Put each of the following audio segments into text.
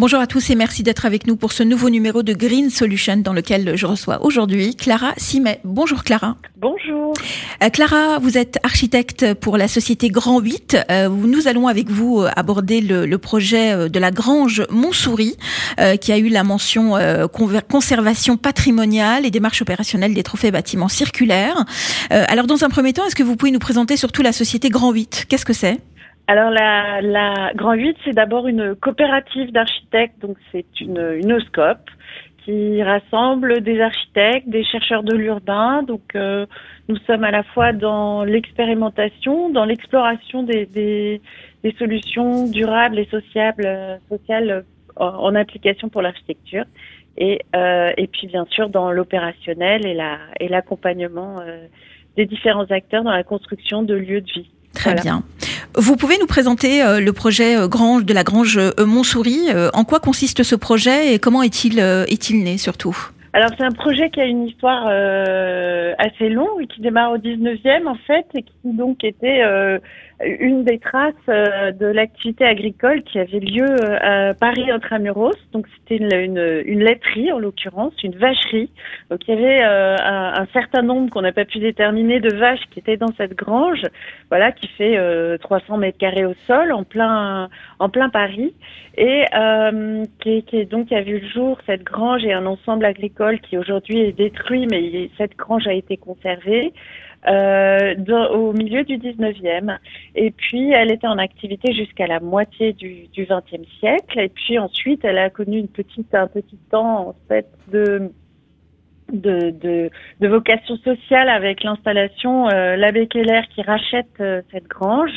Bonjour à tous et merci d'être avec nous pour ce nouveau numéro de Green Solution dans lequel je reçois aujourd'hui Clara Simet. Bonjour Clara. Bonjour. Euh, Clara, vous êtes architecte pour la société Grand 8. Euh, nous allons avec vous euh, aborder le, projet de la Grange Montsouris qui a eu la mention conservation patrimoniale et démarche opérationnelle des trophées bâtiments circulaires. alors dans un premier temps, est-ce que vous pouvez nous présenter surtout la société Grand 8 Qu'est-ce que c'est? Alors la, la Grand 8, c'est d'abord une coopérative d'architectes, donc c'est une, une OSCOP qui rassemble des architectes, des chercheurs de l'urbain. Donc euh, nous sommes à la fois dans l'expérimentation, dans l'exploration des, des, des, solutions durables et sociables, sociales en, application pour l'architecture. Et, euh, et puis bien sûr dans l'opérationnel et la et l'accompagnement euh, des différents acteurs dans la construction de lieux de vie. Très bien. Vous pouvez nous présenter euh, le projet euh, Grange de la Grange euh, Montsouris. En quoi consiste ce projet et comment est-il est-il né surtout? Alors c'est un projet qui a une histoire assez longue, qui démarre au 19e en fait, et qui donc était une des traces euh, de l'activité agricole qui avait lieu euh, à Paris intramuros. Donc c'était une, une, laiterie en l'occurrence, une vacherie. Donc il y avait euh, un, certain nombre qu'on n'a pas pu déterminer de vaches qui étaient dans cette grange, voilà, qui fait 300 mètres carrés au sol en plein en plein Paris et qui, qui donc a vu le jour cette grange et un ensemble agricole qui aujourd'hui est détruit, mais cette grange a été conservée euh, au milieu du 19e. Et puis, elle était en activité jusqu'à la moitié du, du 20e siècle. Et puis ensuite, elle a connu un petit temps en fait de de, de, de, vocation sociale avec l'installation euh, l'abbé Keller qui rachète euh, cette grange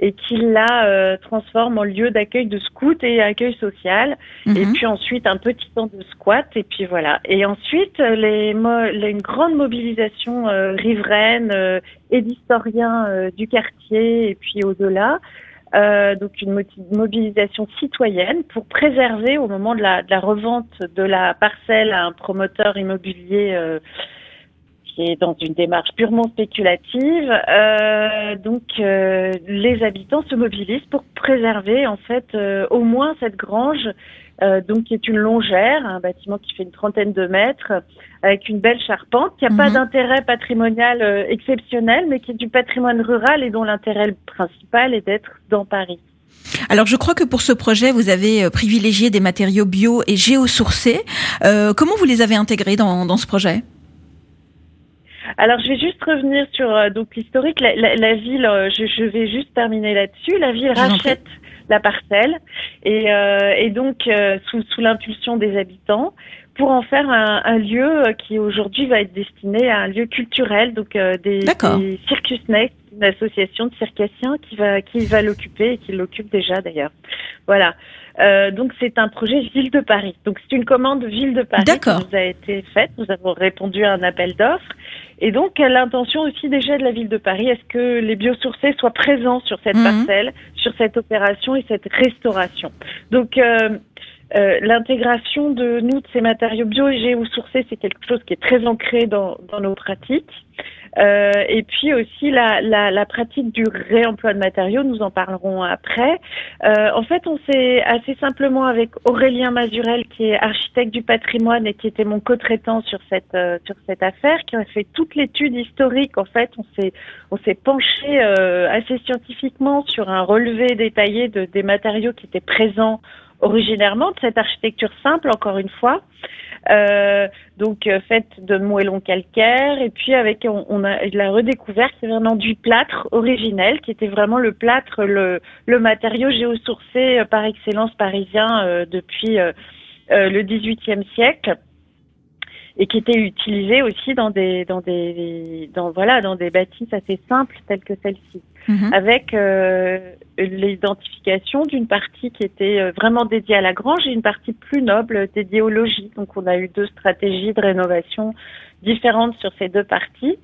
et qui la euh, transforme en lieu d'accueil de scout et accueil social. Et mhm. puis ensuite un petit temps de squat et puis voilà. Et ensuite les, les une grande mobilisation riveraine et d'historiens du quartier et puis au-delà euh, donc une mobilisation citoyenne pour préserver au moment de la, de revente de la parcelle à un promoteur immobilier euh, qui est dans une démarche purement spéculative. Euh, donc euh, les habitants se mobilisent pour préserver en fait euh, au moins cette grange donc qui est une longère, un bâtiment qui fait une trentaine de mètres, avec une belle charpente, qui n'a pas mhm. d'intérêt patrimonial exceptionnel, mais qui est du patrimoine rural et dont l'intérêt principal est d'être dans Paris. Alors je crois que pour ce projet, vous avez privilégié des matériaux bio et géosourcés. comment vous les avez intégrés dans, dans ce projet? Alors, je vais juste revenir sur donc l'historique. La, la, ville, je, je, vais juste terminer là-dessus. La ville rachète la parcelle et, euh, et donc euh, sous, sous l'impulsion des habitants pour en faire un, un lieu qui aujourd'hui va être destiné à un lieu culturel, donc euh, des, des, Circus Next, une association de circassiens qui va qui va l'occuper et qui l'occupe déjà d'ailleurs. Voilà. Euh, donc c'est un projet Ville de Paris. Donc c'est une commande Ville de Paris qui nous a été faite. Nous avons répondu à un appel d'offres. Et donc l'intention aussi déjà de la Ville de Paris, est-ce que les biosourcés soient présents sur cette mhm. parcelle, sur cette opération et cette restauration? Donc euh, euh, l'intégration de nous de ces matériaux bio et géosourcés, c'est quelque chose qui est très ancré dans, dans nos pratiques. Euh, et puis aussi la, la, la, pratique du réemploi de matériaux, nous en parlerons après. Euh, en fait, on s'est assez simplement avec Aurélien Mazurel, qui est architecte du patrimoine et qui était mon co-traitant sur cette euh, sur cette affaire, qui a fait toute l'étude historique. En fait, on s'est on s'est penché euh, assez scientifiquement sur un relevé détaillé de, des matériaux qui étaient présents originairement de cette architecture simple, encore une fois. Euh, donc euh, faite de moellons calcaires. Et puis avec on, a la redécouverte. C'est vraiment du plâtre originel qui était vraiment le plâtre le, le matériau géosourcé euh, par excellence parisien euh, depuis le XVIIIe siècle et qui était utilisé aussi dans des dans des dans voilà dans des bâtisses assez simples telles que celle-ci. Mhm. avec euh, l'identification d'une partie qui était euh, vraiment dédiée à la grange et une partie plus noble dédiée au logis. Donc on a eu deux stratégies de rénovation différentes sur ces deux parties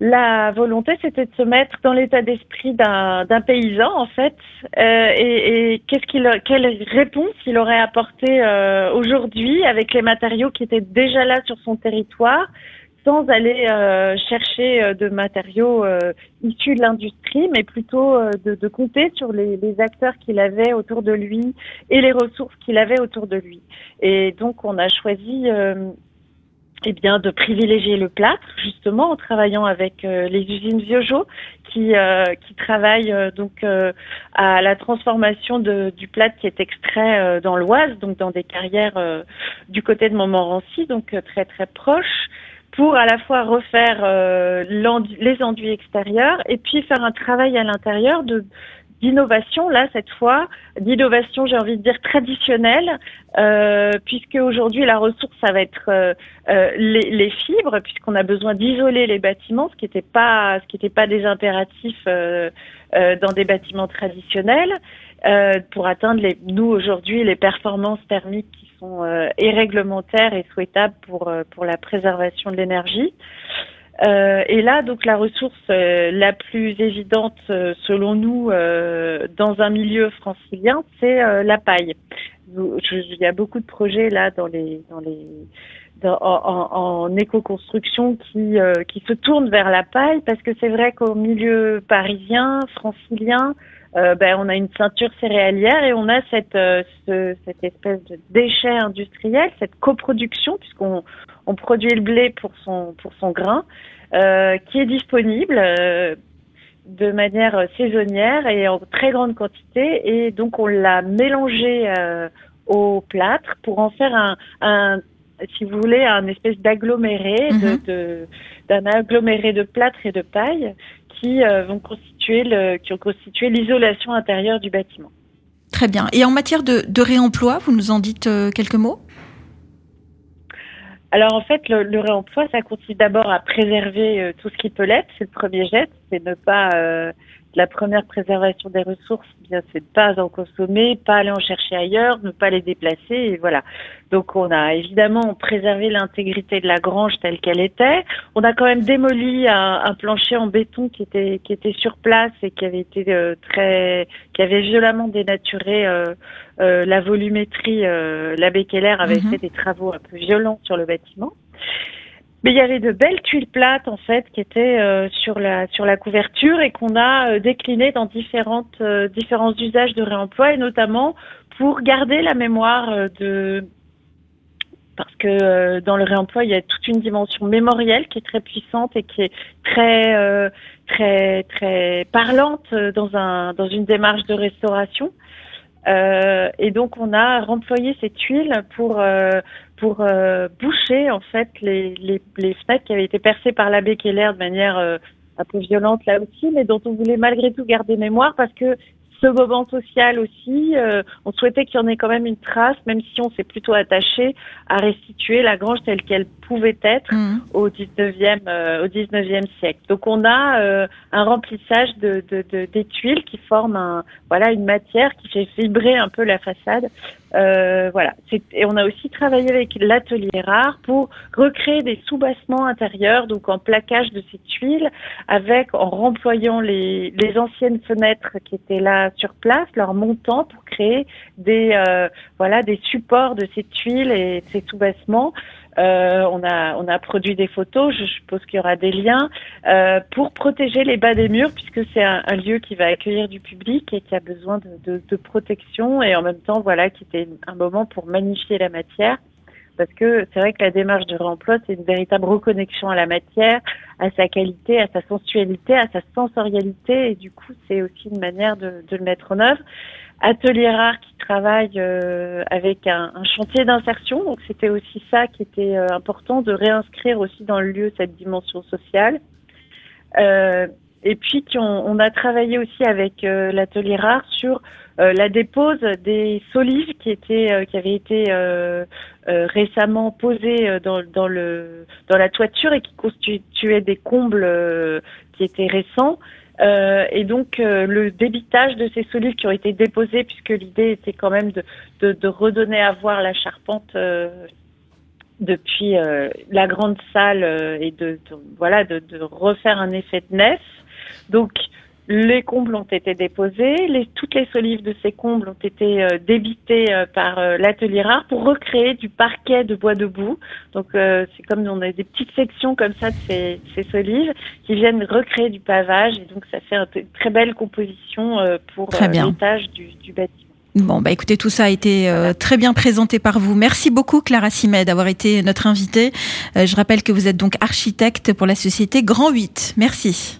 la volonté, c'était de se mettre dans l'état d'esprit d'un paysan, en fait, euh, et, et quelle réponse il aurait apporté euh, aujourd'hui avec les matériaux qui étaient déjà là sur son territoire, sans aller euh, chercher euh, de matériaux euh, issus de l'industrie, mais plutôt de, de, compter sur les, les acteurs qu'il avait autour de lui et les ressources qu'il avait autour de lui. Et donc, on a choisi eh bien, de privilégier le plâtre, justement, en travaillant avec les usines Biojo, qui, qui travaillent donc à la transformation de, du plâtre qui est extrait dans l'Oise, donc dans des carrières du côté de Montmorency, donc très très proche pour à la fois refaire euh, les enduits extérieurs et puis faire un travail à l'intérieur de d'innovation là cette fois d'innovation j'ai envie de dire traditionnelle euh, puisque aujourd'hui la ressource ça va être euh, euh les, fibres puisqu'on a besoin d'isoler les bâtiments ce qui n'était pas qui pas des impératifs euh, dans des bâtiments traditionnels pour atteindre les nous aujourd'hui les performances thermiques sont euh, et réglementaires et souhaitables pour, pour la préservation de l'énergie. Euh, et là, donc la ressource euh, la plus évidente, selon nous, dans un milieu francilien, c'est la paille. il y a beaucoup de projets là dans les dans les en, en, éco-construction qui qui se tournent vers la paille parce que c'est vrai qu'au milieu parisien, francilien, euh, ben, on a une ceinture céréalière et on a cette, euh, cette espèce de déchet industriel, cette coproduction, puisqu'on on produit le blé pour son, pour son grain, euh, qui est disponible de manière saisonnière et en très grande quantité. Et donc, on l'a mélangé au plâtre pour en faire un, un si vous voulez, un espèce d'aggloméré, mm-hmm. de, d'un aggloméré de plâtre et de paille qui euh, vont constituer le, qui ont constitué l'isolation intérieure du bâtiment. Très bien. Et en matière de, de réemploi, vous nous en dites euh, quelques mots? Alors en fait, le, le, réemploi, ça consiste d'abord à préserver euh, tout ce qui peut l'être. C'est le premier geste, c'est ne pas la première préservation des ressources, eh bien c'est de pas en consommer, pas aller en chercher ailleurs, ne pas les déplacer, et voilà. Donc on a évidemment préservé l'intégrité de la grange telle qu'elle était. On a quand même démoli un, un, plancher en béton qui était qui était sur place et qui avait été euh, très, qui avait violemment dénaturé euh, euh, la volumétrie. L'abbé Keller avait mhm. fait des travaux un peu violents sur le bâtiment. Mais il y avait de belles tuiles plates en fait qui étaient euh, sur la sur la couverture et qu'on a euh, déclinées dans différentes euh, différents usages de réemploi et notamment pour garder la mémoire de parce que dans le réemploi il y a toute une dimension mémorielle qui est très puissante et qui est très très très parlante dans un dans une démarche de restauration. Euh, et donc on a remployé ces tuiles pour euh, pour euh, boucher en fait les, les, les, fenêtres qui avaient été percées par l'abbé Keller de manière un peu violente là aussi, mais dont on voulait malgré tout garder mémoire parce que ce moment social aussi, euh, on souhaitait qu'il y en ait quand même une trace, même si on s'est plutôt attaché à restituer la grange telle qu'elle pouvait être mmh. au 19e euh, au 19e siècle. Donc on a euh, un remplissage de, de, de, des tuiles qui forment un, voilà une matière qui fait vibrer un peu la façade. voilà. Et on a aussi travaillé avec l'atelier rare pour recréer des sous-bassements intérieurs, donc en plaquage de ces tuiles, avec en remployant les, les anciennes fenêtres qui étaient là sur place, leur montant pour créer des euh, voilà des supports de ces tuiles et de ces sous-bassements. Euh, on a on a produit des photos, je suppose qu'il y aura des liens euh, pour protéger les bas des murs puisque c'est un, lieu qui va accueillir du public et qui a besoin de, de protection et en même temps voilà qui était un moment pour magnifier la matière parce que c'est vrai que la démarche de réemploi, c'est une véritable reconnexion à la matière, à sa qualité, à sa sensualité, à sa sensorialité, et du coup, c'est aussi une manière de, de, le mettre en œuvre. Atelier Rare qui travaille euh, avec un, un chantier d'insertion, donc c'était aussi ça qui était euh, important, de réinscrire aussi dans le lieu cette dimension sociale. Euh, et puis on, a travaillé aussi avec euh, l'atelier rare sur euh, la dépose des solives qui étaient euh, qui avaient été récemment posées dans, dans le dans la toiture et qui constituaient des combles qui étaient récents. Et donc le débitage de ces solives qui ont été déposées, puisque l'idée était quand même de, redonner à voir la charpente depuis la grande salle et de, voilà de, de, refaire un effet de nef. Donc les combles ont été déposés, les, toutes les solives de ces combles ont été euh, débitées euh, par euh, l'atelier rare pour recréer du parquet de bois debout. Donc c'est comme on a des petites sections comme ça de ces, ces, solives qui viennent recréer du pavage et donc ça fait une très belle composition pour l'étage du, du bâtiment. Bon, bah écoutez, tout ça a été très bien présenté par vous. Merci beaucoup, Clara Simet, d'avoir été notre invitée. je rappelle que vous êtes donc architecte pour la société Grand 8. Merci.